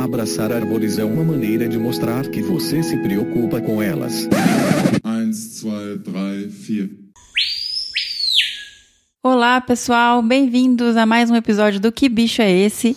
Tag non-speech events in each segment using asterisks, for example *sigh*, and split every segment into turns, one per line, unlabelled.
Abraçar árvores é uma maneira de mostrar que você se preocupa com elas.
1, 2, 3, 4.
Olá, pessoal, bem-vindos a mais um episódio do Que Bicho é Esse?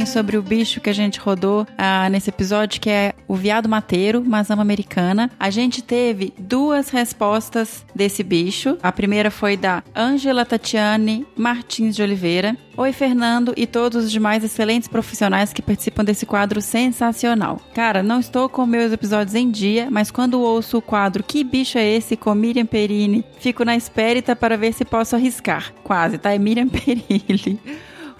Pouquinho sobre o bicho que a gente rodou ah, nesse episódio, que é o viado mateiro, masama americana. A gente teve duas respostas desse bicho. A primeira foi da Angela Tatiane Martins de Oliveira. Oi, Fernando e todos os demais excelentes profissionais que participam desse quadro sensacional. Cara, não estou com meus episódios em dia, mas quando ouço o quadro Que Bicho é Esse com Miriam Perini, fico na espérita para ver se posso arriscar. Quase, tá? É Miriam *laughs* Perini.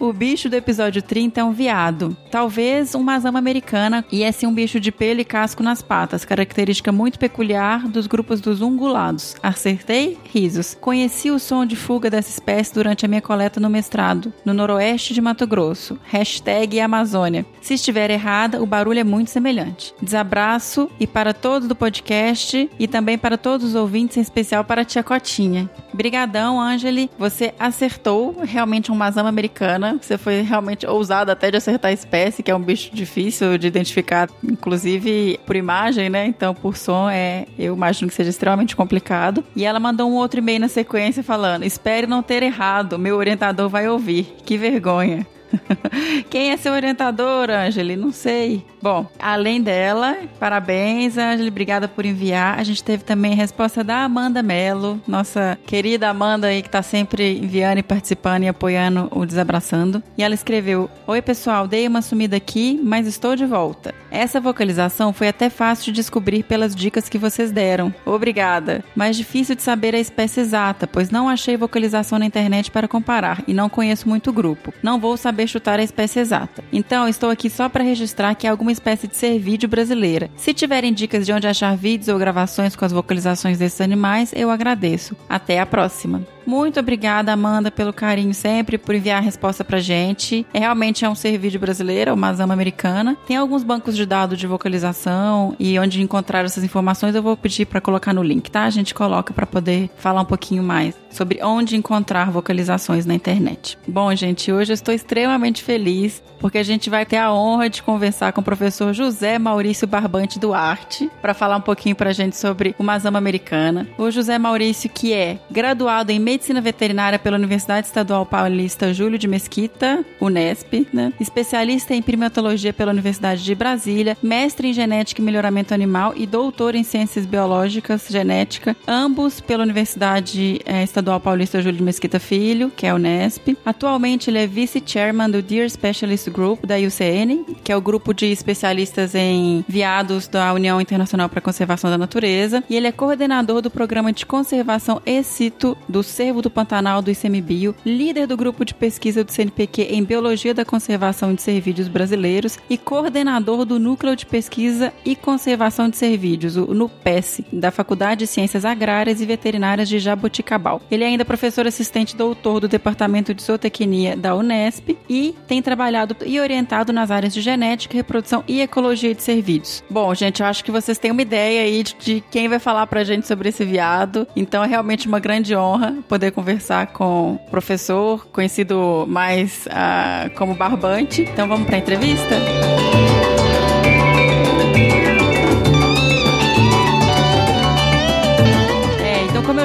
O bicho do episódio 30 é um viado. Talvez uma masama americana e é sim um bicho de pelo e casco nas patas, característica muito peculiar dos grupos dos ungulados. Acertei? Risos. Conheci o som de fuga dessa espécie durante a minha coleta no mestrado, no noroeste de Mato Grosso. Hashtag Amazônia. Se estiver errada, o barulho é muito semelhante. Desabraço e para todos do podcast e também para todos os ouvintes, em especial para a tia Cotinha. Brigadão, Angeli. Você acertou realmente um masama americana. Você foi realmente ousada até de acertar a espécie, que é um bicho difícil de identificar, inclusive por imagem, né? Então, por som, é, eu imagino que seja extremamente complicado. E ela mandou um outro e-mail na sequência falando: Espere não ter errado, meu orientador vai ouvir. Que vergonha. *laughs* Quem é seu orientador, Angeli? Não sei. Bom, além dela, parabéns, Angeli. Obrigada por enviar. A gente teve também resposta da Amanda Mello, nossa querida Amanda aí, que tá sempre enviando e participando e apoiando o Desabraçando. E ela escreveu: Oi, pessoal, dei uma sumida aqui, mas estou de volta. Essa vocalização foi até fácil de descobrir pelas dicas que vocês deram. Obrigada. Mas difícil de saber a espécie exata, pois não achei vocalização na internet para comparar e não conheço muito grupo. Não vou saber chutar a espécie exata. Então, estou aqui só para registrar que é alguma espécie de cervídeo brasileira. Se tiverem dicas de onde achar vídeos ou gravações com as vocalizações desses animais, eu agradeço. Até a próxima. Muito obrigada, Amanda, pelo carinho sempre, por enviar a resposta pra gente. É, realmente é um cervídeo brasileiro, uma zama americana. Tem alguns bancos de dados de vocalização e onde encontrar essas informações eu vou pedir para colocar no link, tá? A gente coloca para poder falar um pouquinho mais sobre onde encontrar vocalizações na internet. Bom, gente, hoje eu estou extremamente feliz porque a gente vai ter a honra de conversar com o professor José Maurício Barbante Duarte para falar um pouquinho pra gente sobre uma zama americana. O José Maurício, que é graduado em Medicina Veterinária pela Universidade Estadual Paulista Júlio de Mesquita, Unesp, né? especialista em primatologia pela Universidade de Brasília, mestre em genética e melhoramento animal e doutor em ciências biológicas, genética, ambos pela Universidade eh, Estadual Paulista Júlio de Mesquita Filho, que é a Unesp. Atualmente ele é vice-chairman do Deer Specialist Group da UCN, que é o grupo de especialistas em viados da União Internacional para a Conservação da Natureza, e ele é coordenador do programa de conservação e-cito do Cervo do Pantanal do ICMBio, líder do grupo de pesquisa do CNPq em Biologia da Conservação de Cervídeos Brasileiros e coordenador do Núcleo de Pesquisa e Conservação de Cervídeos, o NUPES, da Faculdade de Ciências Agrárias e Veterinárias de Jaboticabal. Ele é ainda professor assistente doutor do Departamento de Zootecnia da Unesp e tem trabalhado e orientado nas áreas de genética, reprodução e ecologia de cervídeos. Bom, gente, eu acho que vocês têm uma ideia aí de, de quem vai falar pra gente sobre esse viado, então é realmente uma grande honra poder conversar com o professor, conhecido mais uh, como Barbante. Então vamos pra entrevista? como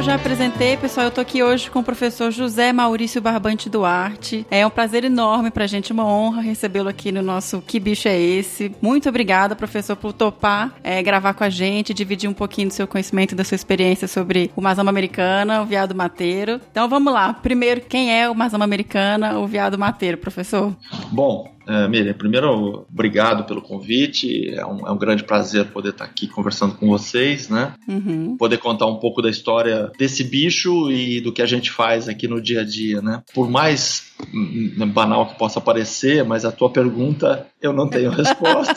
já apresentei, pessoal, eu tô aqui hoje com o professor José Maurício Barbante Duarte. É um prazer enorme pra gente, uma honra recebê-lo aqui no nosso Que Bicho é Esse? Muito obrigada, professor, por topar é, gravar com a gente, dividir um pouquinho do seu conhecimento da sua experiência sobre o Mazama Americana, o viado mateiro. Então vamos lá. Primeiro, quem é o Mazama Americana, o viado mateiro, professor?
Bom, É, Miriam, primeiro, obrigado pelo convite. É um, é um, grande prazer poder estar aqui conversando com vocês, né? Uhum. Poder contar um pouco da história desse bicho e do que a gente faz aqui no dia a dia, né? Por mais banal que possa parecer, mas a tua pergunta eu não tenho *laughs* resposta.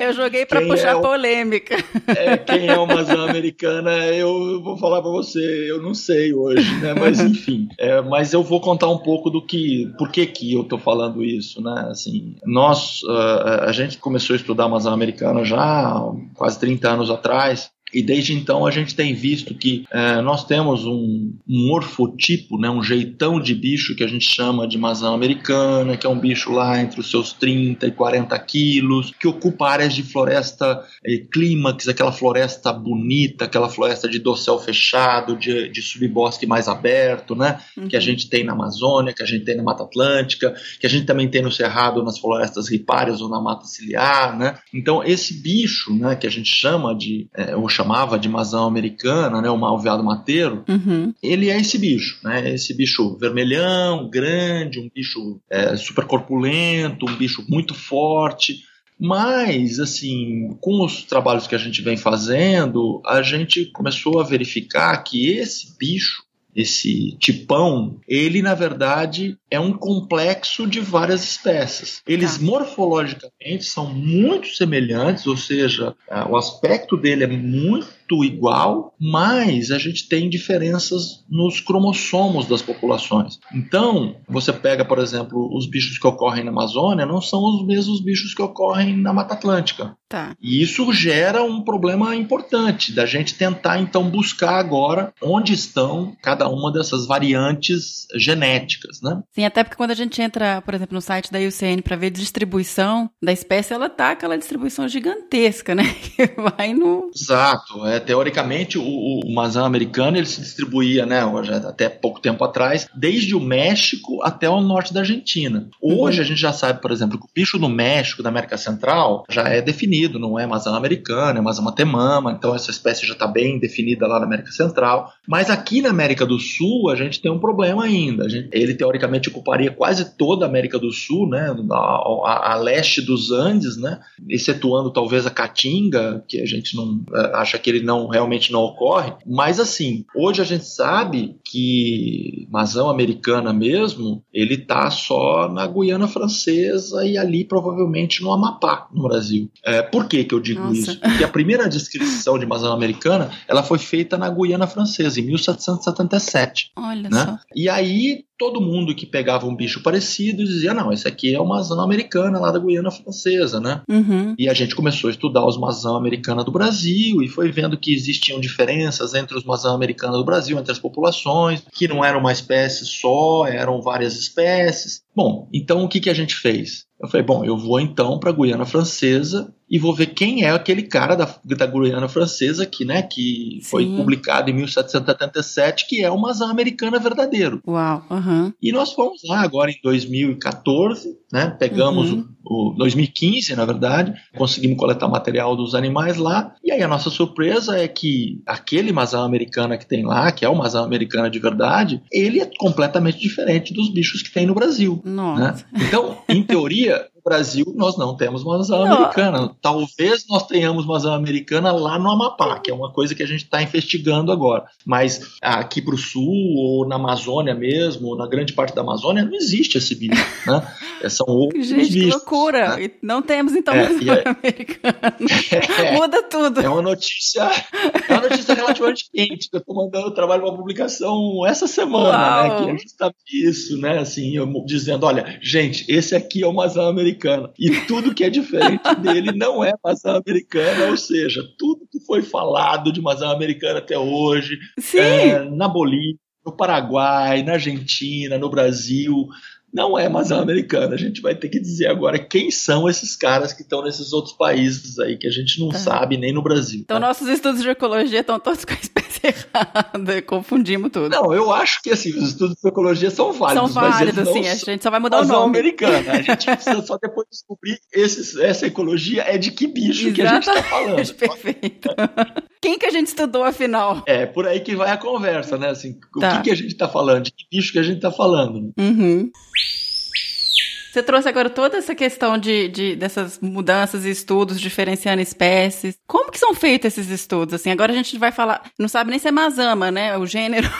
eu joguei para puxar é o, polêmica.
É, quem é uma zã americana, eu vou falar para você, eu não sei hoje, né? Mas enfim, é, mas eu vou contar um pouco do que, por que que eu tô falando isso, né? Assim, nós, uh, a gente começou a estudar uma zã americana já há quase 30 anos atrás. E desde então a gente tem visto que é, nós temos um, um morfotipo, né, um jeitão de bicho que a gente chama de mazão americana, que é um bicho lá entre os seus 30 e 40 quilos, que ocupa áreas de floresta eh, clímax, aquela floresta bonita, aquela floresta de dossel fechado, de, de subbosque mais aberto, né, uhum. que a gente tem na Amazônia, que a gente tem na Mata Atlântica, que a gente também tem no Cerrado, nas florestas ripárias ou na Mata Ciliar, né. Então esse bicho, né, que a gente chama de, é, chamava de mazão americana, né, o malveado mateiro, uhum. ele é esse bicho, né, esse bicho vermelhão, grande, um bicho é, super corpulento, um bicho muito forte, mas, assim, com os trabalhos que a gente vem fazendo, a gente começou a verificar que esse bicho, esse tipão, ele na verdade é um complexo de várias espécies. Eles tá. morfologicamente são muito semelhantes, ou seja, o aspecto dele é muito igual, mas a gente tem diferenças nos cromossomos das populações. Então, você pega, por exemplo, os bichos que ocorrem na Amazônia, não são os mesmos bichos que ocorrem na Mata Atlântica. Tá. E isso gera um problema importante da gente tentar então buscar agora onde estão cada uma dessas variantes genéticas, né?
Sim, até porque quando a gente entra, por exemplo, no site da IUCN para ver distribuição da espécie, ela tá aquela distribuição gigantesca, né? *laughs* Que vai no
Exato, é teoricamente o, o mazão americano ele se distribuía, né, até pouco tempo atrás, desde o México até o norte da Argentina. Hoje uhum. a gente já sabe, por exemplo, que o bicho no México, da América Central, já é definido não é mazão americana, é mazão temama, então essa espécie já está bem definida lá na América Central. Mas aqui na América do Sul a gente tem um problema ainda. Gente, ele teoricamente ocuparia quase toda a América do Sul, né, a, a, a, leste dos Andes, né, excetuando talvez a Caatinga, que a gente não é, acha que ele não realmente não ocorre. Mas assim, hoje a gente sabe que mazão americana mesmo, ele tá só na Guiana Francesa e ali provavelmente no Amapá, no Brasil. É, por que, que eu digo Nossa. isso? Porque a primeira descrição de Amazônia americana ela foi feita na Guiana Francesa, em 1777. Olha né? só. E aí todo mundo que pegava um bicho parecido dizia: não, esse aqui é uma mazão americana lá da Guiana Francesa, né? Uhum. E a gente começou a estudar os mazão americana do Brasil e foi vendo que existiam diferenças entre os mazão americanos do Brasil, entre as populações, que não era uma espécie só, eram várias espécies. Bom, então o que, que a gente fez? Eu falei, bom, eu vou então para a Guiana Francesa e vou ver quem é aquele cara da, da Guiana Francesa que, né, que Sim. foi publicado em 1777, que é uma mazã americana verdadeiro.
Uau, uhum.
E nós fomos lá agora em 2014, né, pegamos uhum. o, o 2015, na verdade, conseguimos coletar material dos animais lá, e aí a nossa surpresa é que aquele mazã americana que tem lá, que é o mazã americana de verdade, ele é completamente diferente dos bichos que tem no Brasil. Nossa. Né? Então, em teoria, no Brasil nós não temos mazão americana. Talvez nós tenhamos mazão americana lá no Amapá, que é uma coisa que a gente está investigando agora. Mas aqui para o sul, ou na Amazônia mesmo, ou na grande parte da Amazônia, não existe esse bicho. *laughs* Né? É, são outros
Gente,
bichos.
que loucura! Né? Não temos então é, mazão é, *laughs* americana. *laughs* É, Muda tudo.
É uma notícia, é uma notícia relativamente quente, que eu estou mandando trabalho uma publicação essa semana, né? Que é justamente isso, né? Assim, eu, dizendo, olha, gente, esse aqui é o mazão americano. E tudo que é diferente *laughs* dele não é maçã americana, ou seja, tudo que foi falado de maçã americana até hoje, é, na Bolívia, no Paraguai, na Argentina, no Brasil, não é mazão americana. A gente vai ter que dizer agora quem são esses caras que estão nesses outros países aí que a gente não tá. sabe nem no Brasil.
Então, tá? nossos estudos de ecologia estão todos com a espécie *laughs* errada, confundimos tudo.
Não, eu acho que assim, os estudos de ecologia são válidos.
São válidos, sim, a gente só vai mudar o nome.
americana. A gente *laughs* precisa só depois descobrir esses, essa ecologia é de que bicho Exatamente. que a gente está falando.
Perfeito. Quem que a gente estudou, afinal?
É, por aí que vai a conversa, né? Assim, tá. o que, que a gente está falando, de que bicho que a gente está falando. Uhum.
Você trouxe agora toda essa questão de, de dessas mudanças e estudos diferenciando espécies. Como que são feitos esses estudos? Assim, agora a gente vai falar, não sabe nem se é masama, né? O gênero.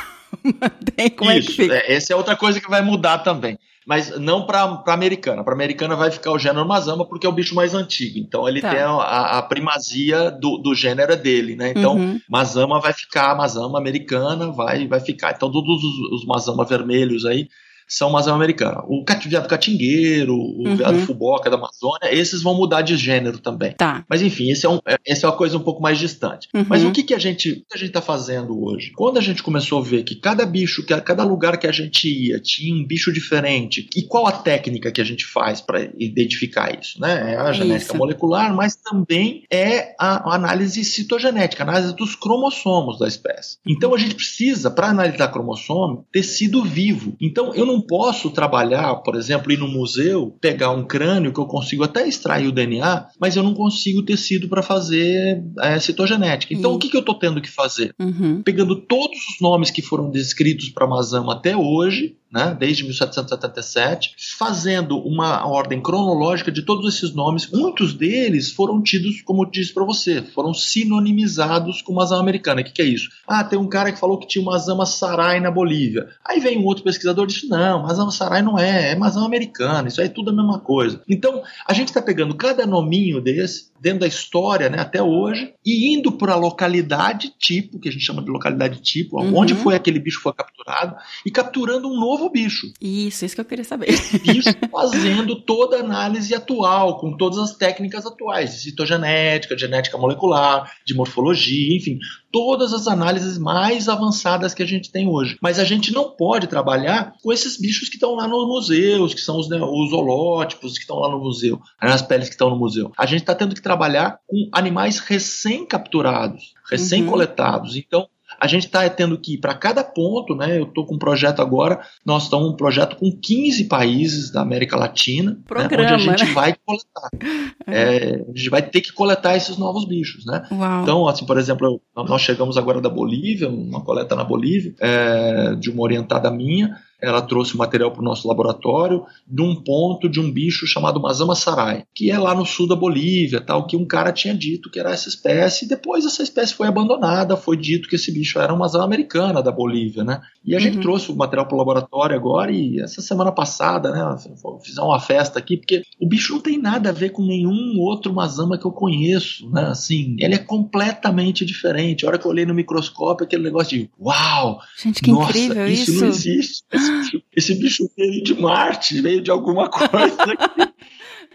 *laughs*
Como Isso, é que fica? É, essa é outra coisa que vai mudar também mas não para americana. Para americana vai ficar o gênero Mazama porque é o bicho mais antigo. Então ele tá. tem a, a, primazia do, do gênero dele, né? Então uhum. Mazama vai ficar, Mazama americana vai vai ficar. Então todos os, os Mazama vermelhos aí são Amazônia americana. O viado catingueiro, o uhum. viado fuboca da Amazônia, esses vão mudar de gênero também.
Tá.
Mas enfim, esse é, um, é, essa é uma coisa um pouco mais distante. Uhum. Mas o que, que a gente a gente tá fazendo hoje? Quando a gente começou a ver que cada bicho, que cada lugar que a gente ia tinha um bicho diferente, e qual a técnica que a gente faz para identificar isso, né? É a genética isso. molecular, mas também é a, a análise citogenética, a análise dos cromossomos da espécie. Então a gente precisa, para analisar cromossomo, tecido vivo. Então eu não posso trabalhar, por exemplo, ir no museu, pegar um crânio que eu consigo até extrair o DNA, mas eu não consigo tecido para fazer é, citogenética. Então, uhum. o que, que eu estou tendo que fazer?
Uhum.
Pegando todos os nomes que foram descritos para Mazama até hoje, né, desde 1777, fazendo uma ordem cronológica de todos esses nomes. Muitos deles foram tidos, como eu disse para você, foram sinonimizados com Mazama americana. O que, que, é isso? Ah, tem um cara que falou que tinha uma Mazama Sarai na Bolívia. Aí vem um outro pesquisador e diz: não, Mazama Sarai não é, é Mazama americana, isso aí é tudo a mesma coisa. Então, a gente está pegando cada nominho desse, dentro da história, né, até hoje, e indo para a localidade tipo, que a gente chama de localidade tipo, uhum. onde foi aquele bicho foi capturado, e capturando um novo bicho.
Isso, isso que eu queria saber.
Esse *laughs* bicho fazendo toda a análise atual, com todas as técnicas atuais, de citogenética, de genética molecular, de morfologia, enfim, todas as análises mais avançadas que a gente tem hoje. Mas a gente não pode trabalhar com esses bichos que estão lá nos museus, que são os, né, os holótipos que estão lá no museu, as peles que estão no museu. A gente está tendo que trabalhar com animais recém-capturados, recém-coletados. Então, a gente está tendo que ir para cada ponto, né? Eu estou com um projeto agora, nós estamos um projeto com 15 países da América Latina,
Programa,
né, onde a gente
né?
vai coletar. *laughs* É, a gente vai ter que coletar esses novos bichos, né?
Uau.
Então, assim, por exemplo, nós chegamos agora da Bolívia, uma coleta na Bolívia, é, de uma orientada minha, ela trouxe material para o nosso laboratório de um ponto de um bicho chamado Mazama sarai, que é lá no sul da Bolívia, tal, que um cara tinha dito que era essa espécie, e depois essa espécie foi abandonada, foi dito que esse bicho era uma Mazama americana da Bolívia, né? E a uhum. gente trouxe o material para o laboratório agora, e essa semana passada, né, fizemos uma festa aqui, porque o bicho não tem nada a ver com nenhum outro Mazama que eu conheço, né? Assim, ele é completamente diferente. A hora que eu olhei no microscópio, aquele negócio de uau!
Gente, que nossa, incrível
isso!
Isso
não existe. *laughs* Esse bicho veio de Marte, veio de alguma coisa. *laughs*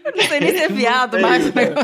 Eu não sei nem se é viado, mas. Né?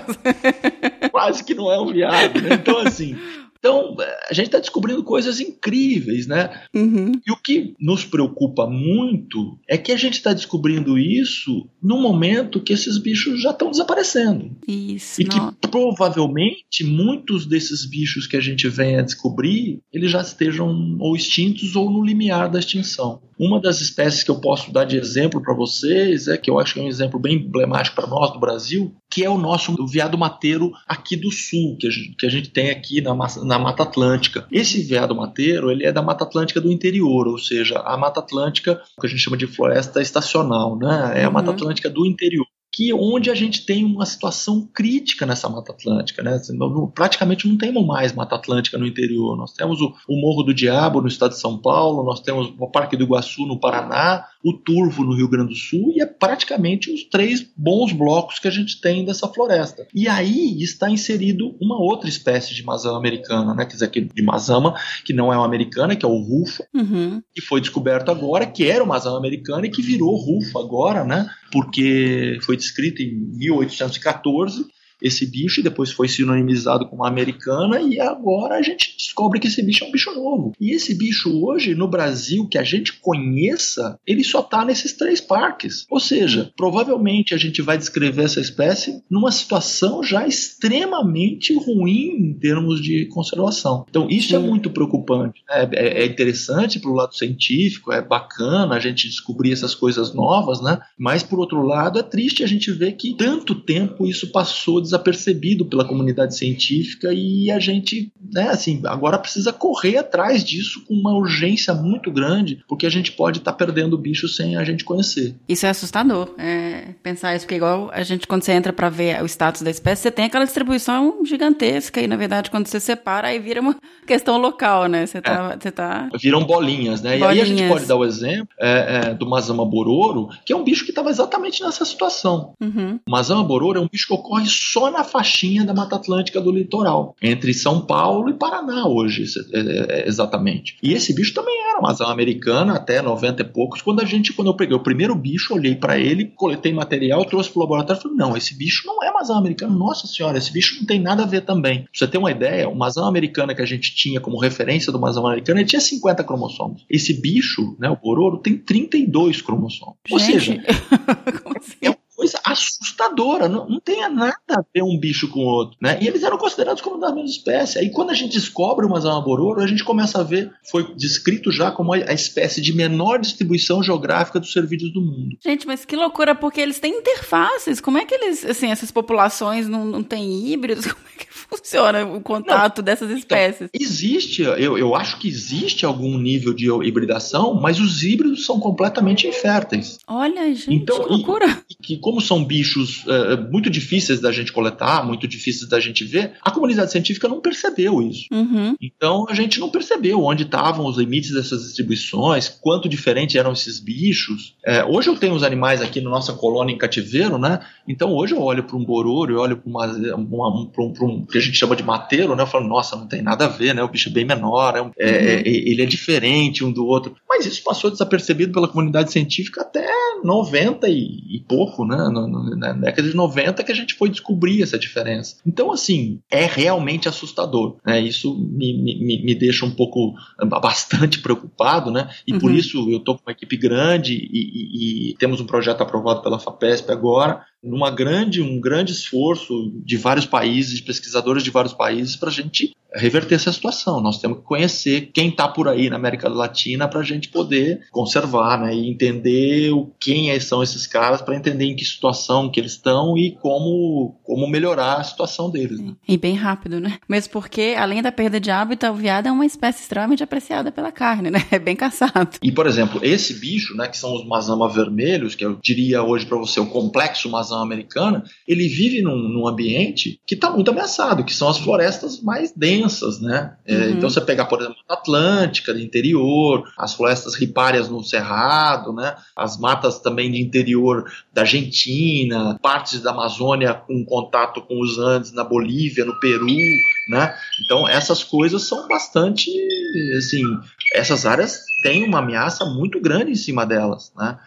*laughs*
Quase que não é um viado. Né? Então, assim, então, a gente está descobrindo coisas incríveis, né?
Uhum.
E o que nos preocupa muito é que a gente está descobrindo isso no momento que esses bichos já estão desaparecendo.
Isso.
E não. que provavelmente muitos desses bichos que a gente vem a descobrir, eles já estejam ou extintos ou no limiar da extinção. Uma das espécies que eu posso dar de exemplo para vocês é que eu acho que é um exemplo bem emblemático para nós do Brasil, que é o nosso veado mateiro aqui do sul, que a gente, que a gente tem aqui na, na Mata Atlântica. Esse veado mateiro, ele é da Mata Atlântica do interior, ou seja, a Mata Atlântica, que a gente chama de floresta estacional, né? É a Mata uhum. Atlântica do interior que onde a gente tem uma situação crítica nessa Mata Atlântica, né? Assim, praticamente não temos mais Mata Atlântica no interior. Nós temos o, o, Morro do Diabo no estado de São Paulo, nós temos o Parque do Iguaçu no Paraná, o Turvo no Rio Grande do Sul e é praticamente os três bons blocos que a gente tem dessa floresta. E aí está inserido uma outra espécie de mazama americana, né? Quer dizer, de mazama que não é uma americana, que é o rufo,
uhum.
que foi descoberto agora, que era uma mazama americana e que virou rufo agora, né? Porque foi descrito em 1814 esse bicho, e depois foi sinonimizado com uma americana, e agora a gente descobre que esse bicho é um bicho novo. E esse bicho hoje, no Brasil, que a gente conheça, ele só está nesses três parques. Ou seja, provavelmente a gente vai descrever essa espécie numa situação já extremamente ruim em termos de conservação. Então, isso é Sim. é muito preocupante. Né? É, é interessante para o lado científico, é bacana a gente descobrir essas coisas novas, né? mas, por outro lado, é triste a gente ver que tanto tempo isso passou desapercebido pela comunidade científica e a gente, né, assim, agora precisa correr atrás disso com uma urgência muito grande, porque a gente pode estar tá perdendo o bicho sem a gente conhecer.
Isso é assustador, é, pensar isso, porque igual a gente, quando você entra para ver o status da espécie, você tem aquela distribuição gigantesca e, na verdade, quando você separa, aí vira uma *laughs* questão local, né? Você tá... É. Você tá...
Viram bolinhas, né? Bolinhas. E aí a gente pode dar o exemplo é, é, do Mazama bororo, que é um bicho que estava exatamente nessa situação. Uhum. O Mazama bororo é um bicho que ocorre só na faixinha da Mata Atlântica do litoral, entre São Paulo e Paraná hoje, é, é, exatamente. E esse bicho também era Mazama americana até 90 e poucos, quando a gente, quando eu peguei o primeiro bicho, olhei para ele, coletei material, trouxe pro laboratório e falei, não, esse bicho não é Mazama americano, nossa senhora, esse bicho não tem nada a ver também. Pra você ter uma ideia, o Mazama americana que a gente tinha como referência do Mazama americano, ele tinha 50 cromossomos. Esse bicho, né, o bororo, tem 32 cromossomos. Gente. Ou seja, *laughs* assim? é coisa assustadora. Não, não tem nada a ver um bicho com o outro. Né? E eles eram considerados como da mesma espécie. Aí quando a gente descobre o Mazama bororo, a gente começa a ver, foi descrito já como a, espécie de menor distribuição geográfica dos cervídeos do mundo.
Gente, mas que loucura, porque eles têm interfaces. Como é que eles, assim, essas populações não, não têm híbridos? *laughs* Como é que funciona o contato não, dessas então, espécies?
Então, existe, eu, eu acho que existe algum nível de hibridação, mas os híbridos são completamente inférteis.
Olha, gente, então, que loucura.
E, que como são bichos é, muito difíceis da gente coletar, muito difíceis da gente ver, a comunidade científica não percebeu isso. Uhum. Então a gente não percebeu onde estavam os limites dessas distribuições, quanto diferentes eram esses bichos. É, hoje eu tenho os animais aqui na nossa colônia em cativeiro, né? Então hoje eu olho para um bororo, eu olho para um, um, que a gente chama de mateiro, né? Eu falo, nossa, não tem nada a ver, né? O bicho é bem menor, é, uhum. é, ele é diferente um do outro. Mas isso passou desapercebido pela comunidade científica até 90 e, e pouco, né? Na década de 90 que a gente foi descobrir essa diferença. Então, assim, é realmente assustador. Né? Isso me, me, me deixa um pouco, bastante preocupado, né? E uhum. por isso eu estou com uma equipe grande e, e, e temos um projeto aprovado pela FAPESP agora, numa grande, um grande esforço de vários países, de pesquisadores de vários países, para a gente reverter essa situação. Nós temos que conhecer quem está por aí na América Latina para a gente poder conservar, né, e entender o, quem é, são esses caras para entender em que situação que eles estão e como, como melhorar a situação deles. Né?
E bem rápido, né? Mesmo porque, além da perda de hábitat, o veado é uma espécie extremamente apreciada pela carne, né? É bem caçado.
E, por exemplo, esse bicho, né, que são os mazama vermelhos, que eu diria hoje para você o complexo mazama americana, ele vive num, num ambiente que está muito ameaçado, que são as florestas mais densas densas, né? É, uhum. Então você pegar, por exemplo, a Atlântica, do interior, as florestas ripárias no Cerrado, né? As matas também de interior da Argentina, partes da Amazônia com contato com os Andes na Bolívia, no Peru, né? Então essas coisas são bastante, assim, essas áreas têm uma ameaça muito grande em cima delas, né?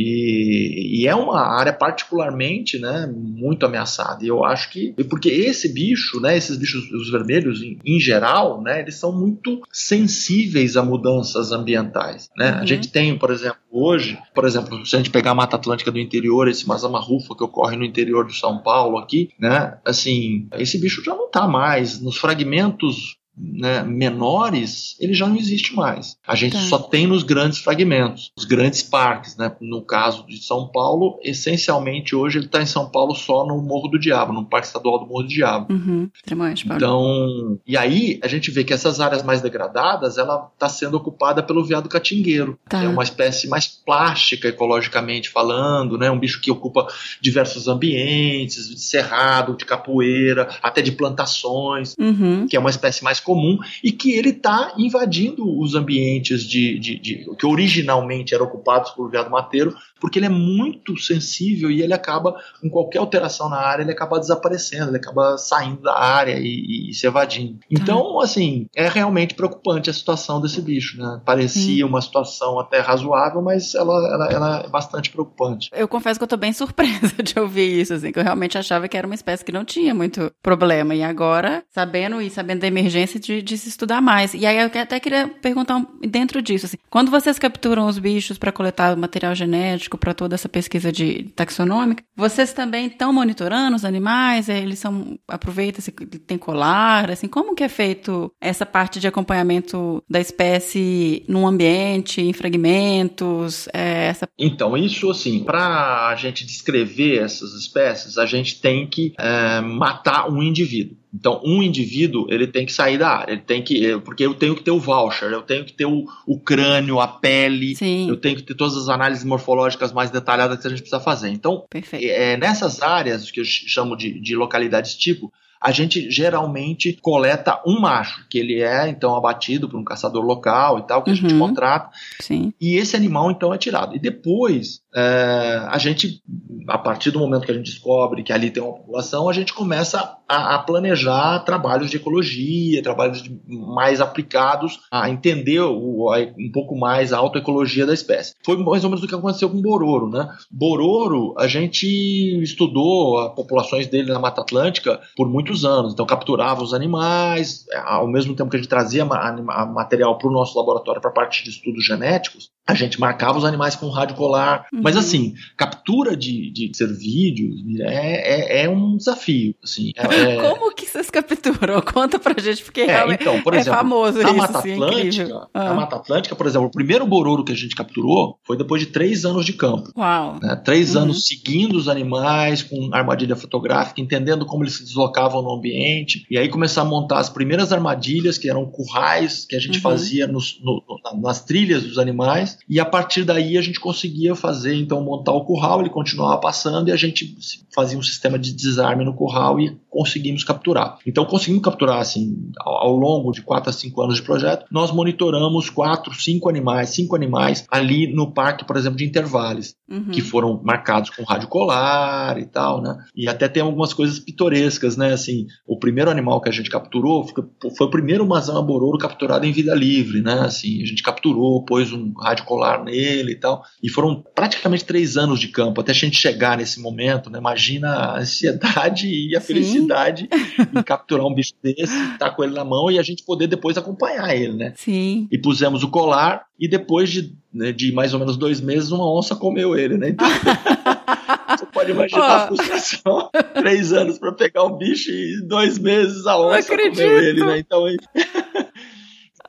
E, e, é uma área particularmente né, muito ameaçada. E eu acho que. Porque esse bicho, né, esses bichos, os vermelhos em, em geral, né, eles são muito sensíveis a mudanças ambientais. Né? Uhum. A gente tem, por exemplo, hoje, por exemplo, se a gente pegar a Mata Atlântica do interior, esse Mazamarrufa que ocorre no interior de São Paulo aqui, né, assim, esse bicho já não está mais. Nos fragmentos né, menores, ele já não existe mais. A gente tá. só tem nos grandes fragmentos, os grandes parques. Né? No caso de São Paulo, essencialmente hoje ele está em São Paulo só no Morro do Diabo, no Parque Estadual do Morro do Diabo.
Uhum.
Então, e aí a gente vê que essas áreas mais degradadas, ela está sendo ocupada pelo veado catingueiro, tá. que é uma espécie mais plástica ecologicamente falando, né? um bicho que ocupa diversos ambientes, de cerrado, de capoeira, até de plantações, uhum. que é uma espécie mais comum e que ele está invadindo os ambientes de, de, de, que originalmente eram ocupados por veado mateiro, porque ele é muito sensível e ele acaba, com qualquer alteração na área, ele acaba desaparecendo, ele acaba saindo da área e, e se evadindo. Então, uhum. assim, é realmente preocupante a situação desse bicho, né? Parecia uma situação até razoável, mas ela, ela, ela, é bastante preocupante.
Eu confesso que eu tô bem *laughs* surpresa de ouvir isso, assim, que eu realmente achava que era uma espécie que não tinha muito problema. E agora, sabendo e sabendo da emergência de, de, se estudar mais. E aí eu até queria perguntar dentro disso, assim, quando vocês capturam os bichos para coletar material genético, para toda essa pesquisa de taxonômica. Vocês também estão monitorando os animais? Eles são aproveita se tem colar, assim, como que é feito essa parte de acompanhamento da espécie num ambiente, em fragmentos? É, essa...
Então isso assim, para a gente descrever essas espécies, a gente tem que é, matar um indivíduo. Então, um indivíduo, ele tem que sair da área, ele tem que, porque eu tenho que ter o voucher, eu tenho que ter o, o crânio, a pele,
Sim.
eu tenho que ter todas as análises morfológicas mais detalhadas que a gente precisa fazer. Então, é, nessas áreas que eu chamo de, de localidades tipo, a gente geralmente coleta um macho, que ele é então abatido por um caçador local e tal, que uhum. a gente uhum. contrata.
Sim.
E esse animal então é tirado. E depois é, a gente, a partir do momento que a gente descobre que ali tem uma população, a gente começa a, a planejar trabalhos de ecologia, trabalhos de, mais aplicados a entender o, a, um pouco mais a autoecologia da espécie. Foi mais ou menos o que aconteceu com Bororo, né? Bororo, a gente estudou as populações dele na Mata Atlântica por muitos anos, então capturava os animais, ao mesmo tempo que a gente trazia material para o nosso laboratório para parte de estudos genéticos, a gente marcava os animais com rádio colar. Uhum. Mas assim, captura de, de vídeos é, é, é, um desafio. Assim, é,
é *laughs* Como que vocês capturam? Conta pra gente, porque é, então, por é exemplo, famoso
na
isso.
Mata assim, Atlântica, ah. Na Mata Atlântica, por exemplo, o primeiro bororo que a gente capturou foi depois de três anos de campo.
Uau!
Né? Três uhum. anos seguindo os animais com armadilha fotográfica, entendendo como eles se deslocavam no ambiente. E aí começar a montar as primeiras armadilhas, que eram currais que a gente uhum. fazia nos, no, nas trilhas dos animais e a partir daí a gente conseguia fazer, então, montar o curral, ele continuava passando e a gente fazia um sistema de desarme no curral e conseguimos capturar. Então, conseguimos capturar, assim, ao, longo de 4 a 5 anos de projeto, nós monitoramos 4, 5 animais, 5 animais ali no parque, por exemplo, de intervalos, uhum. que foram marcados com rádio colar e tal, né? E até tem algumas coisas pitorescas, né? Assim, o primeiro animal que a gente capturou foi, foi o primeiro mazama bororo capturado em vida livre, né? Assim, a gente capturou, pôs um rádio colar nele e tal. E foram praticamente três anos de campo até a gente chegar nesse momento, né? Imagina a ansiedade e a Sim. felicidade em capturar um bicho desse, estar tá com ele na mão e a gente poder depois acompanhar ele, né?
Sim.
E pusemos o colar e depois de, né, de mais ou menos dois meses, uma onça comeu ele, né? Então... *laughs* Você pode imaginar oh. a frustração. Três anos para pegar um bicho e dois meses a onça comeu ele, né? Então, *laughs*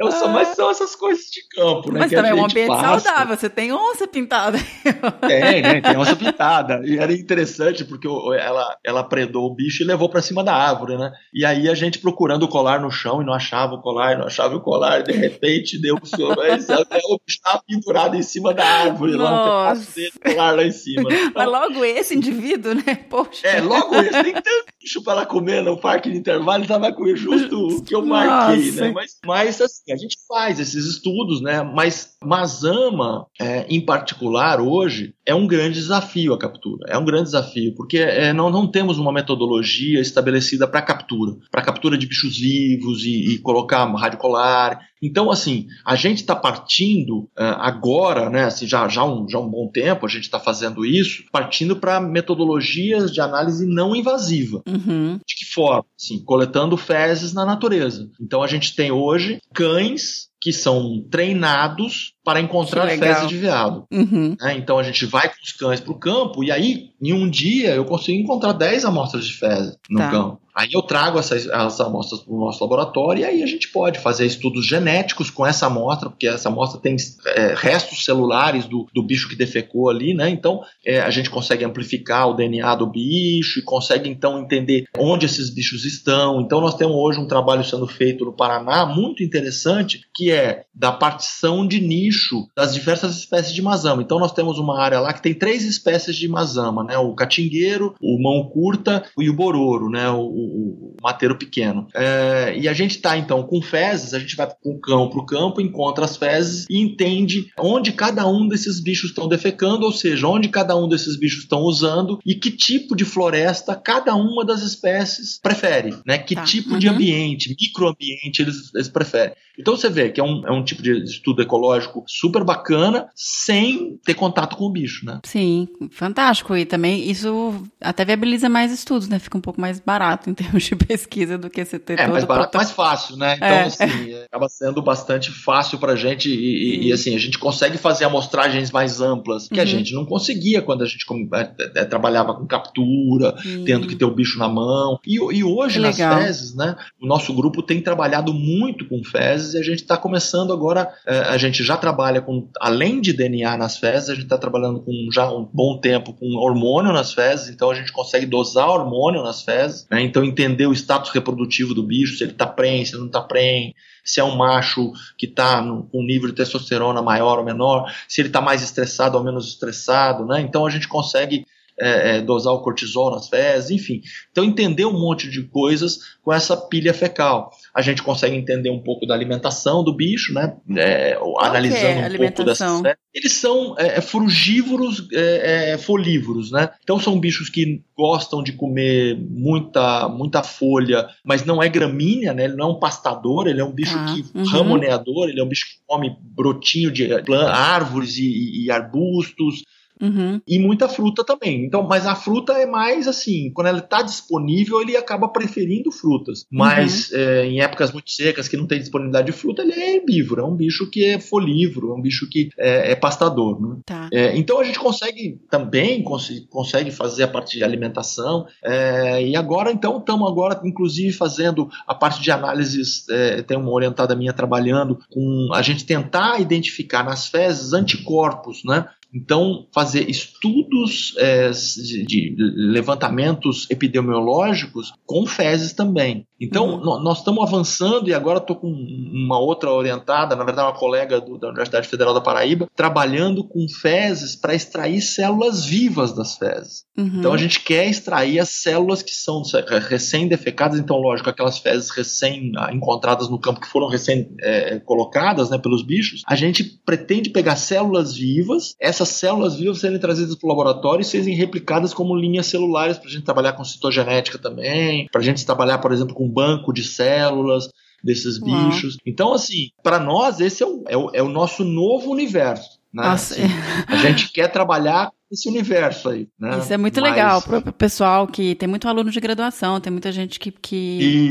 então, só, mas são essas coisas de campo, né?
Mas também é um ambiente passa. saudável, você tem onça pintada. *laughs*
Tem, né? Tem onça pintada. E era interessante porque ela, ela predou o bicho e levou para cima da árvore, né? E aí a gente procurando o colar no chão e não achava o colar, não achava o colar, e de repente deu o seu. o bicho estava pendurado em cima da árvore, Nossa. lá dele, o colar lá em cima. Então,
mas logo esse indivíduo, né? Poxa.
É, logo esse. Tem tanto bicho para ela comer no parque de intervalo, estava com justo o que eu marquei, Nossa. né? Mas, mas assim, a gente faz esses estudos, né? Mas Mazama, é, em particular, hoje, é um grande desafio a captura. É um grande desafio, porque é, não, não temos uma metodologia estabelecida para captura, para captura de bichos vivos e, e colocar rádio colar. Então, assim, a gente está partindo uh, agora, né, assim, já, já, um, já um bom tempo, a gente está fazendo isso, partindo para metodologias de análise não invasiva.
Uhum.
De que forma? Assim, coletando fezes na natureza. Então, a gente tem hoje cães que são treinados para encontrar fezes de veado.
Uhum.
Né? Então a gente vai com os cães para o campo e aí, em um dia, eu consigo encontrar 10 amostras de fezes no tá. campo. Aí eu trago essas, essas amostras para o nosso laboratório e aí a gente pode fazer estudos genéticos com essa amostra, porque essa amostra tem é, restos celulares do, do bicho que defecou ali, né? Então é, a gente consegue amplificar o DNA do bicho e consegue então entender onde esses bichos estão. Então nós temos hoje um trabalho sendo feito no Paraná muito interessante, que é da partição de nicho das diversas espécies de mazama. Então nós temos uma área lá que tem três espécies de mazama, né? O catingueiro, o mão curta e o bororo, né? O, o, mateiro pequeno. É, e a gente está então com fezes, a gente vai com o cão para o campo, encontra as fezes e entende onde cada um desses bichos estão defecando, ou seja, onde cada um desses bichos estão usando e que tipo de floresta cada uma das espécies prefere, né? Que tá. tipo uhum. de ambiente, microambiente eles, eles preferem. Então você vê que é um, é um tipo de estudo ecológico super bacana, sem ter contato com o bicho, né?
Sim, fantástico. E também isso até viabiliza mais estudos, né? Fica um pouco mais barato em *laughs* termos de pesquisa do que você ter
É,
todo
mais barato, mais fácil, né? Então,
É.
assim, é, acaba sendo bastante fácil pra gente e, e- assim, a gente consegue fazer amostragens mais amplas, que a
Uhum.
gente não conseguia quando a gente é, é, trabalhava com captura,
Hum.
tendo que ter o bicho na mão. E, e hoje, nas fezes, né? O nosso grupo tem trabalhado muito com fezes e a gente está começando agora. eh, a gente já trabalha com, além de DNA nas fezes, a gente está trabalhando com já um bom tempo com hormônio nas fezes, então a gente consegue dosar hormônio nas fezes, né? Então entender o status reprodutivo do bicho, se ele está prenhe, se ele não está prenhe, se é um macho que está com um nível de testosterona maior ou menor, se ele está mais estressado ou menos estressado, né? Então a gente consegue é, é, dosar o cortisol nas fezes, enfim. Então, entender um monte de coisas com essa pilha fecal. A gente consegue entender um pouco da alimentação do bicho, né? É,
é
analisando um pouco
alimentação?
dessas fezes. Eles são é, é, frugívoros é, é, folívoros, né? Então, são bichos que gostam de comer muita, muita folha, mas não é gramínea, né? Ele não é um pastador, ele é um bicho
Tá,
que
uhum.
ramoneador, ele é um bicho que come brotinho de árvores e- e arbustos,
Uhum.
e muita fruta também. Então, mas a fruta é mais assim, quando ela está disponível, ele acaba preferindo frutas. Mas é, em épocas muito secas que não tem disponibilidade de fruta, ele é herbívoro, é um bicho que é folívoro, é um bicho que é, é pastador. Né?
Tá.
É, então a gente consegue também cons- consegue fazer a parte de alimentação é, e agora então estamos agora inclusive fazendo a parte de análises é, tem uma orientada minha trabalhando com a gente tentar identificar nas fezes anticorpos, né? Então, fazer estudos é, de, levantamentos epidemiológicos com fezes também. Então,
Uhum.
nós estamos avançando e agora estou com uma outra orientada, na verdade, uma colega do- da Universidade Federal da Paraíba, trabalhando com fezes para extrair células vivas das fezes.
Uhum.
Então, a gente quer extrair as células que são é, recém-defecadas, então, lógico, aquelas fezes recém-encontradas no campo que foram recém-colocadas né, pelos bichos. A gente pretende pegar células vivas, essas células vivas serem trazidas para o laboratório e serem replicadas como linhas celulares para a gente trabalhar com citogenética também, para a gente trabalhar, por exemplo, com banco de células desses
Uau.
bichos. Então, assim, para nós, esse é o, é o, é o nosso novo universo. Né?
Nossa,
Assim, a gente quer trabalhar esse universo aí. Né?
Isso é muito
Mas-
legal pro pro pessoal que tem muito aluno de graduação, tem muita gente que, que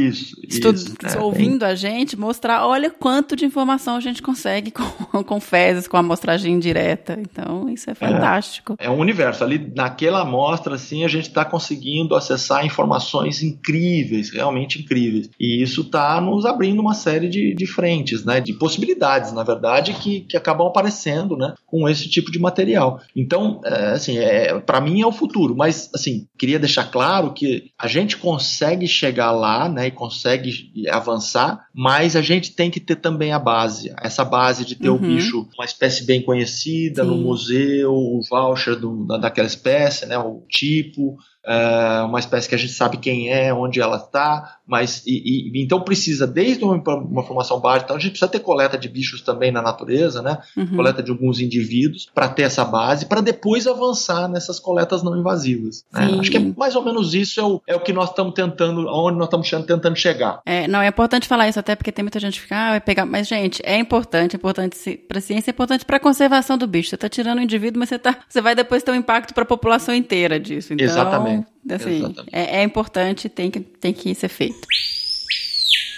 Isso,
estuda,
isso. é,
ouvindo a gente, mostrar, olha quanto de informação a gente consegue com, *laughs* com fezes, com amostragem indireta. Então, isso é fantástico.
É um universo. Ali naquela amostra, assim, a gente está conseguindo acessar informações incríveis, realmente incríveis. E isso está nos abrindo uma série de, de frentes, né? De possibilidades, na verdade, que, que acabam aparecendo, né? Com esse tipo de material. Então, é, assim, é, para mim é o futuro. Mas, assim, queria deixar claro que a gente consegue chegar lá, né? E consegue avançar, mas a gente tem que ter também a base. Essa base de ter o
Uhum.
bicho, uma espécie bem conhecida no
Sim.
museu, o voucher do- da, daquela espécie, né, o tipo, é, uma espécie que a gente sabe quem é, onde ela está, mas e, e- então precisa desde uma, uma formação básica, então a gente precisa ter coleta de bichos também na natureza, né,
Uhum.
coleta de alguns indivíduos para ter essa base, para depois avançar nessas coletas não invasivas. né? Acho que é mais ou menos isso é o, é o que nós estamos tentando, aonde nós estamos tentando chegar.
É, não, é importante falar isso até porque tem muita gente que fica, ah, vai pegar. Mas, gente, é importante, é importante para a ciência, é importante para a conservação do bicho. Você está tirando o indivíduo, mas você, tá, você vai depois ter um impacto para a população inteira disso. Então,
Exatamente.
Assim. É, é importante, tem que, tem que ser feito.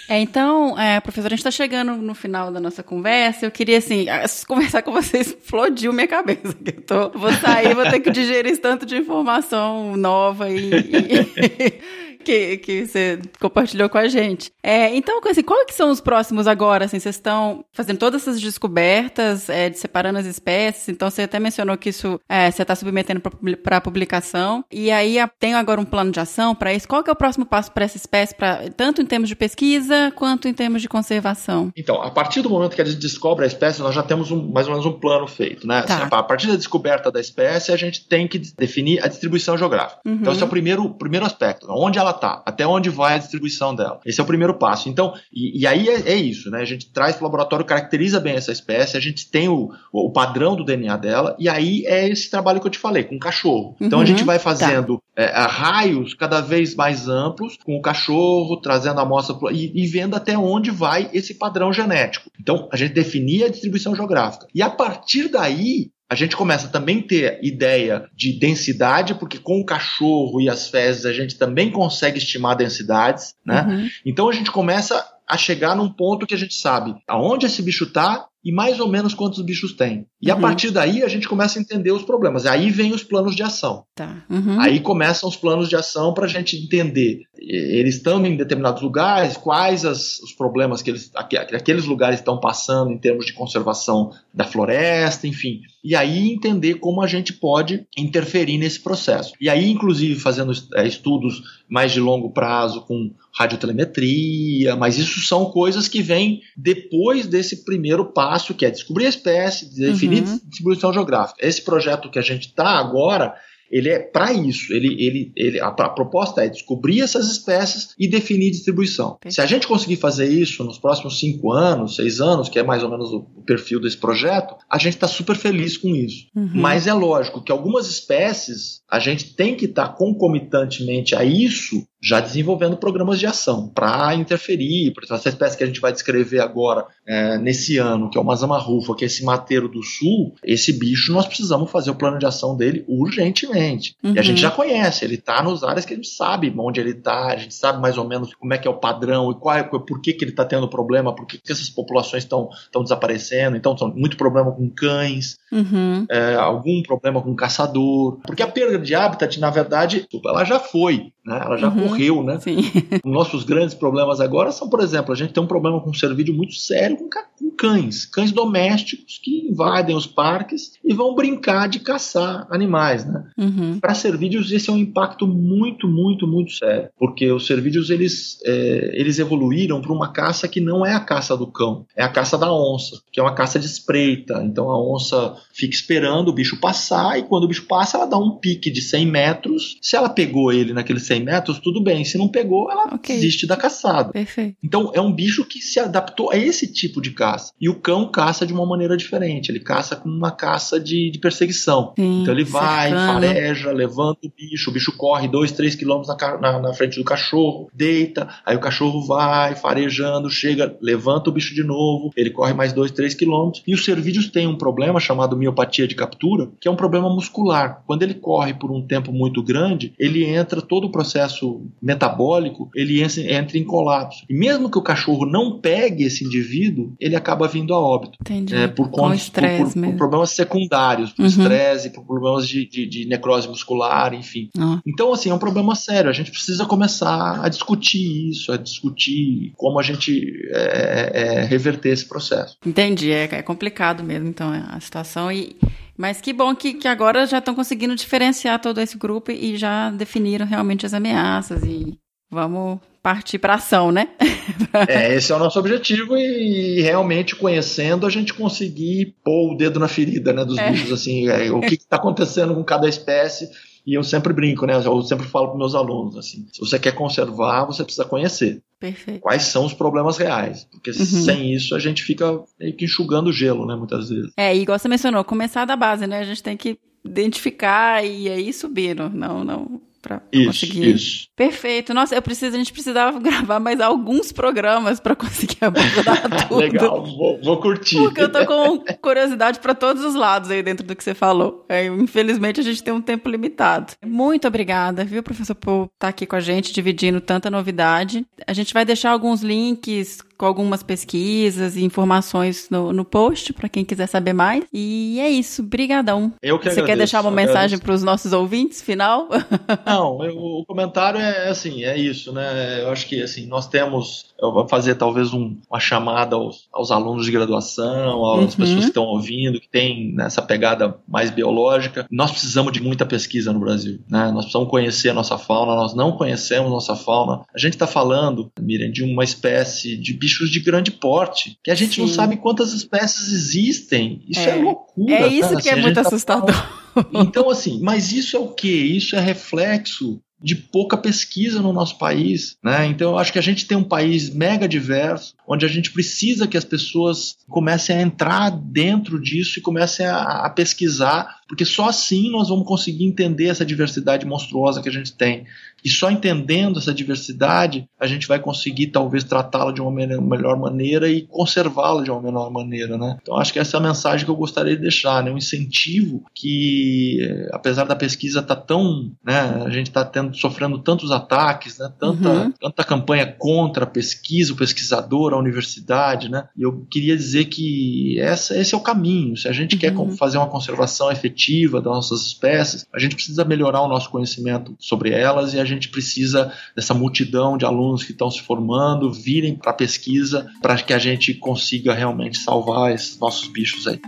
É, então, é, professor, a gente está chegando no final da nossa conversa. Eu queria, assim, as- *laughs* conversar com vocês explodiu minha cabeça. que Eu tô, vou sair, vou ter que digerir esse tanto de informação nova e, e- *laughs* que, que você compartilhou com a gente. É, então, assim, qual que são os próximos agora? Assim, vocês estão fazendo todas essas descobertas, é, de separando as espécies. Então, você até mencionou que isso é, você está submetendo para publicação. E aí tem agora um plano de ação para isso. Qual que é o próximo passo para essa espécie, pra, tanto em termos de pesquisa quanto em termos de conservação?
Então, a partir do momento que a gente descobre a espécie, nós já temos um- mais ou menos um plano feito, né?
Tá.
Assim, a partir da descoberta da espécie, a gente tem que definir a distribuição geográfica.
Uhum.
Então, esse é o primeiro, primeiro aspecto. Onde ela ela está, até onde vai a distribuição dela. Esse é o primeiro passo. Então, e, e aí é, é, isso, né? A gente traz para o laboratório, caracteriza bem essa espécie, a gente tem o, o, padrão do DNA dela, e aí é esse trabalho que eu te falei, com o cachorro. Então uhum, a gente vai tá. fazendo tá. é, raios cada vez mais amplos com o cachorro, trazendo a amostra e, e vendo até onde vai esse padrão genético. Então a gente definia a distribuição geográfica. E a partir daí, a gente começa também a ter ideia de densidade, porque com o cachorro e as fezes a gente também consegue estimar densidades, né? Uhum. Então a gente começa a chegar num ponto que a gente sabe aonde esse bicho está e mais ou menos quantos bichos tem. E uhum. a partir daí a gente começa a entender os problemas. Aí vem os planos de ação.
Tá. Uhum.
Aí começam os planos de ação para a gente entender. Eles estão em determinados lugares, quais as, os problemas que eles, aqueles lugares estão passando em termos de conservação da floresta, enfim. E aí entender como a gente pode interferir nesse processo. E aí, inclusive, fazendo é, estudos mais de longo prazo com radiotelemetria, mas isso são coisas que vêm depois desse primeiro passo, que é descobrir a espécie, definir uhum. distribuição geográfica. Esse projeto que a gente está agora, ele é para isso. Ele, ele, ele, a, a, proposta é descobrir essas espécies e definir distribuição. Se a gente conseguir fazer isso nos próximos cinco anos, seis anos, que é mais ou menos o, o perfil desse projeto, a gente está super feliz com isso. Uhum. Mas é lógico que algumas espécies a gente tem que estar tá concomitantemente a isso já desenvolvendo programas de ação para interferir. Por essa espécie que a gente vai descrever agora, é, nesse ano, que é o Mazama rufa, que é esse mateiro do sul, esse bicho nós precisamos fazer o plano de ação dele urgentemente. Uhum. E a gente uhum. já conhece, ele está nos áreas que a gente sabe onde ele está, a gente sabe mais ou menos como é que é o padrão e qual é, por que, que ele está tendo problema, por que, que essas populações estão desaparecendo. Então, tem muito problema com cães, uhum. é, algum problema com caçador. Porque a perda de habitat, na verdade, ela já foi, né? ela já uhum morreu, né?
Sim. *laughs*
Nossos grandes problemas agora são, por exemplo, a gente tem um problema com cervídeo muito sério com, com cães, cães domésticos que invadem os parques e vão brincar de caçar animais, né? Uhum. Para cervídeos esse é um impacto muito, muito, muito sério, porque os cervídeos eles, é, eles evoluíram para uma caça que não é a caça do cão, é a caça da onça, que é uma caça de espreita. Então a onça fica esperando o bicho passar e quando o bicho passa ela dá um pique de 100 metros. Se ela pegou ele naqueles 100 metros, tudo bem. Se não pegou, ela okay. desiste da caçada.
Perfeito.
Então é um bicho que se adaptou a esse tipo de caça. E o cão caça de uma maneira diferente. Ele caça com uma caça de, de perseguição. Sim, então ele vai, cercano. fareja, levanta o bicho, o bicho corre dois, três quilômetros na, na, na, frente do cachorro, deita, aí o cachorro vai, farejando, chega, levanta o bicho de novo, ele corre mais dois, três quilômetros. E os cervídeos têm um problema chamado miopatia de captura, que é um problema muscular. Quando ele corre por um tempo muito grande, ele entra todo o processo metabólico, ele entra em colapso. E mesmo que o cachorro não pegue esse indivíduo, ele acaba vindo a óbito.
Entendi.
É, por, conta, por, por, por, problemas secundários, por uhum. estresse, por problemas de, de, de, necrose muscular, enfim.
Ah.
Então, assim, é um problema sério. A gente precisa começar a discutir isso, a discutir como a gente é, é, é reverter esse processo.
Entendi, é, é complicado mesmo, então, a situação. E mas que bom que, que agora já estão conseguindo diferenciar todo esse grupo e já definiram realmente as ameaças e vamos partir para ação, né? *laughs*
é, esse é o nosso objetivo e, realmente conhecendo a gente conseguir pôr o dedo na ferida, né, dos é. bichos assim, é, o que está acontecendo com cada espécie e eu sempre brinco, né? Eu sempre falo para meus alunos assim: se você quer conservar, você precisa conhecer.
Perfeito.
Quais são os problemas reais? Porque uhum. sem isso a gente fica meio que enxugando gelo, né? Muitas vezes.
É, igual você mencionou, começar da base, né? A gente tem que identificar e aí subir, não, não para conseguir.
Isso.
Perfeito. Nossa, eu preciso, a gente precisava *laughs* gravar mais alguns programas para conseguir *laughs* abordar *laughs* tudo.
Legal, vou, vou, curtir.
Porque eu tô com curiosidade para todos os lados aí dentro do que você falou. É, infelizmente a gente tem um tempo limitado. Muito obrigada, viu, professor, por estar aqui com a gente, dividindo tanta novidade. A gente vai deixar alguns links com algumas pesquisas e informações no, no post para quem quiser saber mais. E é isso, brigadão.
Eu que
Você
agradeço,
quer deixar uma mensagem para os nossos ouvintes, final? *laughs*
Não, eu, o comentário é assim, é isso, né? Eu acho que assim, nós temos, eu vou fazer talvez um, uma chamada aos, aos, alunos de graduação, às uhum. pessoas que estão ouvindo, que tem nessa pegada mais biológica. Nós precisamos de muita pesquisa no Brasil, né? Nós precisamos conhecer a nossa fauna, nós não conhecemos nossa fauna. A gente está falando, Miriam, de uma espécie de bicho bichos de grande porte, que a gente Sim. não sabe quantas espécies existem. Isso é, é loucura.
É isso que é assim, é muito tá assustador.
Então, assim, mas isso é o que? Isso é reflexo de pouca pesquisa no nosso país, né? Então eu acho que a gente tem um país mega diverso, onde a gente precisa que as pessoas comecem a entrar dentro disso e comecem a, a pesquisar, porque só assim nós vamos conseguir entender essa diversidade monstruosa que a gente tem. E só entendendo essa diversidade, a gente vai conseguir talvez tratá-la de uma melhor maneira e conservá-la de uma melhor maneira, né? Então acho que essa é a mensagem que eu gostaria de deixar, né? Um incentivo que, apesar da pesquisa estar tá tão, né? A gente está sofrendo tantos ataques, né? Tanta, uhum. tanta campanha contra a pesquisa, o pesquisador, a universidade, né? E eu queria dizer que essa, esse é o caminho. Se a gente uhum. quer fazer uma conservação efetiva das nossas espécies, a gente precisa melhorar o nosso conhecimento sobre elas e a gente precisa dessa multidão de alunos que estão se formando virem para a pesquisa para que a gente consiga realmente salvar esses nossos bichos aí.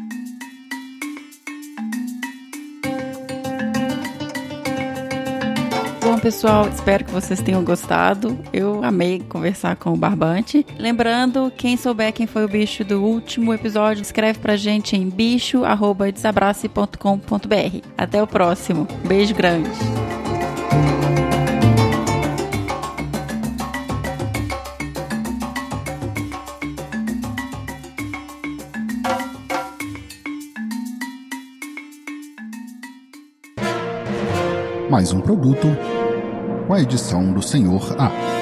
Pessoal, espero que vocês tenham gostado. Eu amei conversar com o Barbante. Lembrando, quem souber quem foi o bicho do último episódio, escreve pra gente em bicho@desabrace.com.br. Até o próximo. Beijo grande.
mais um produto com a edição do Senhor A.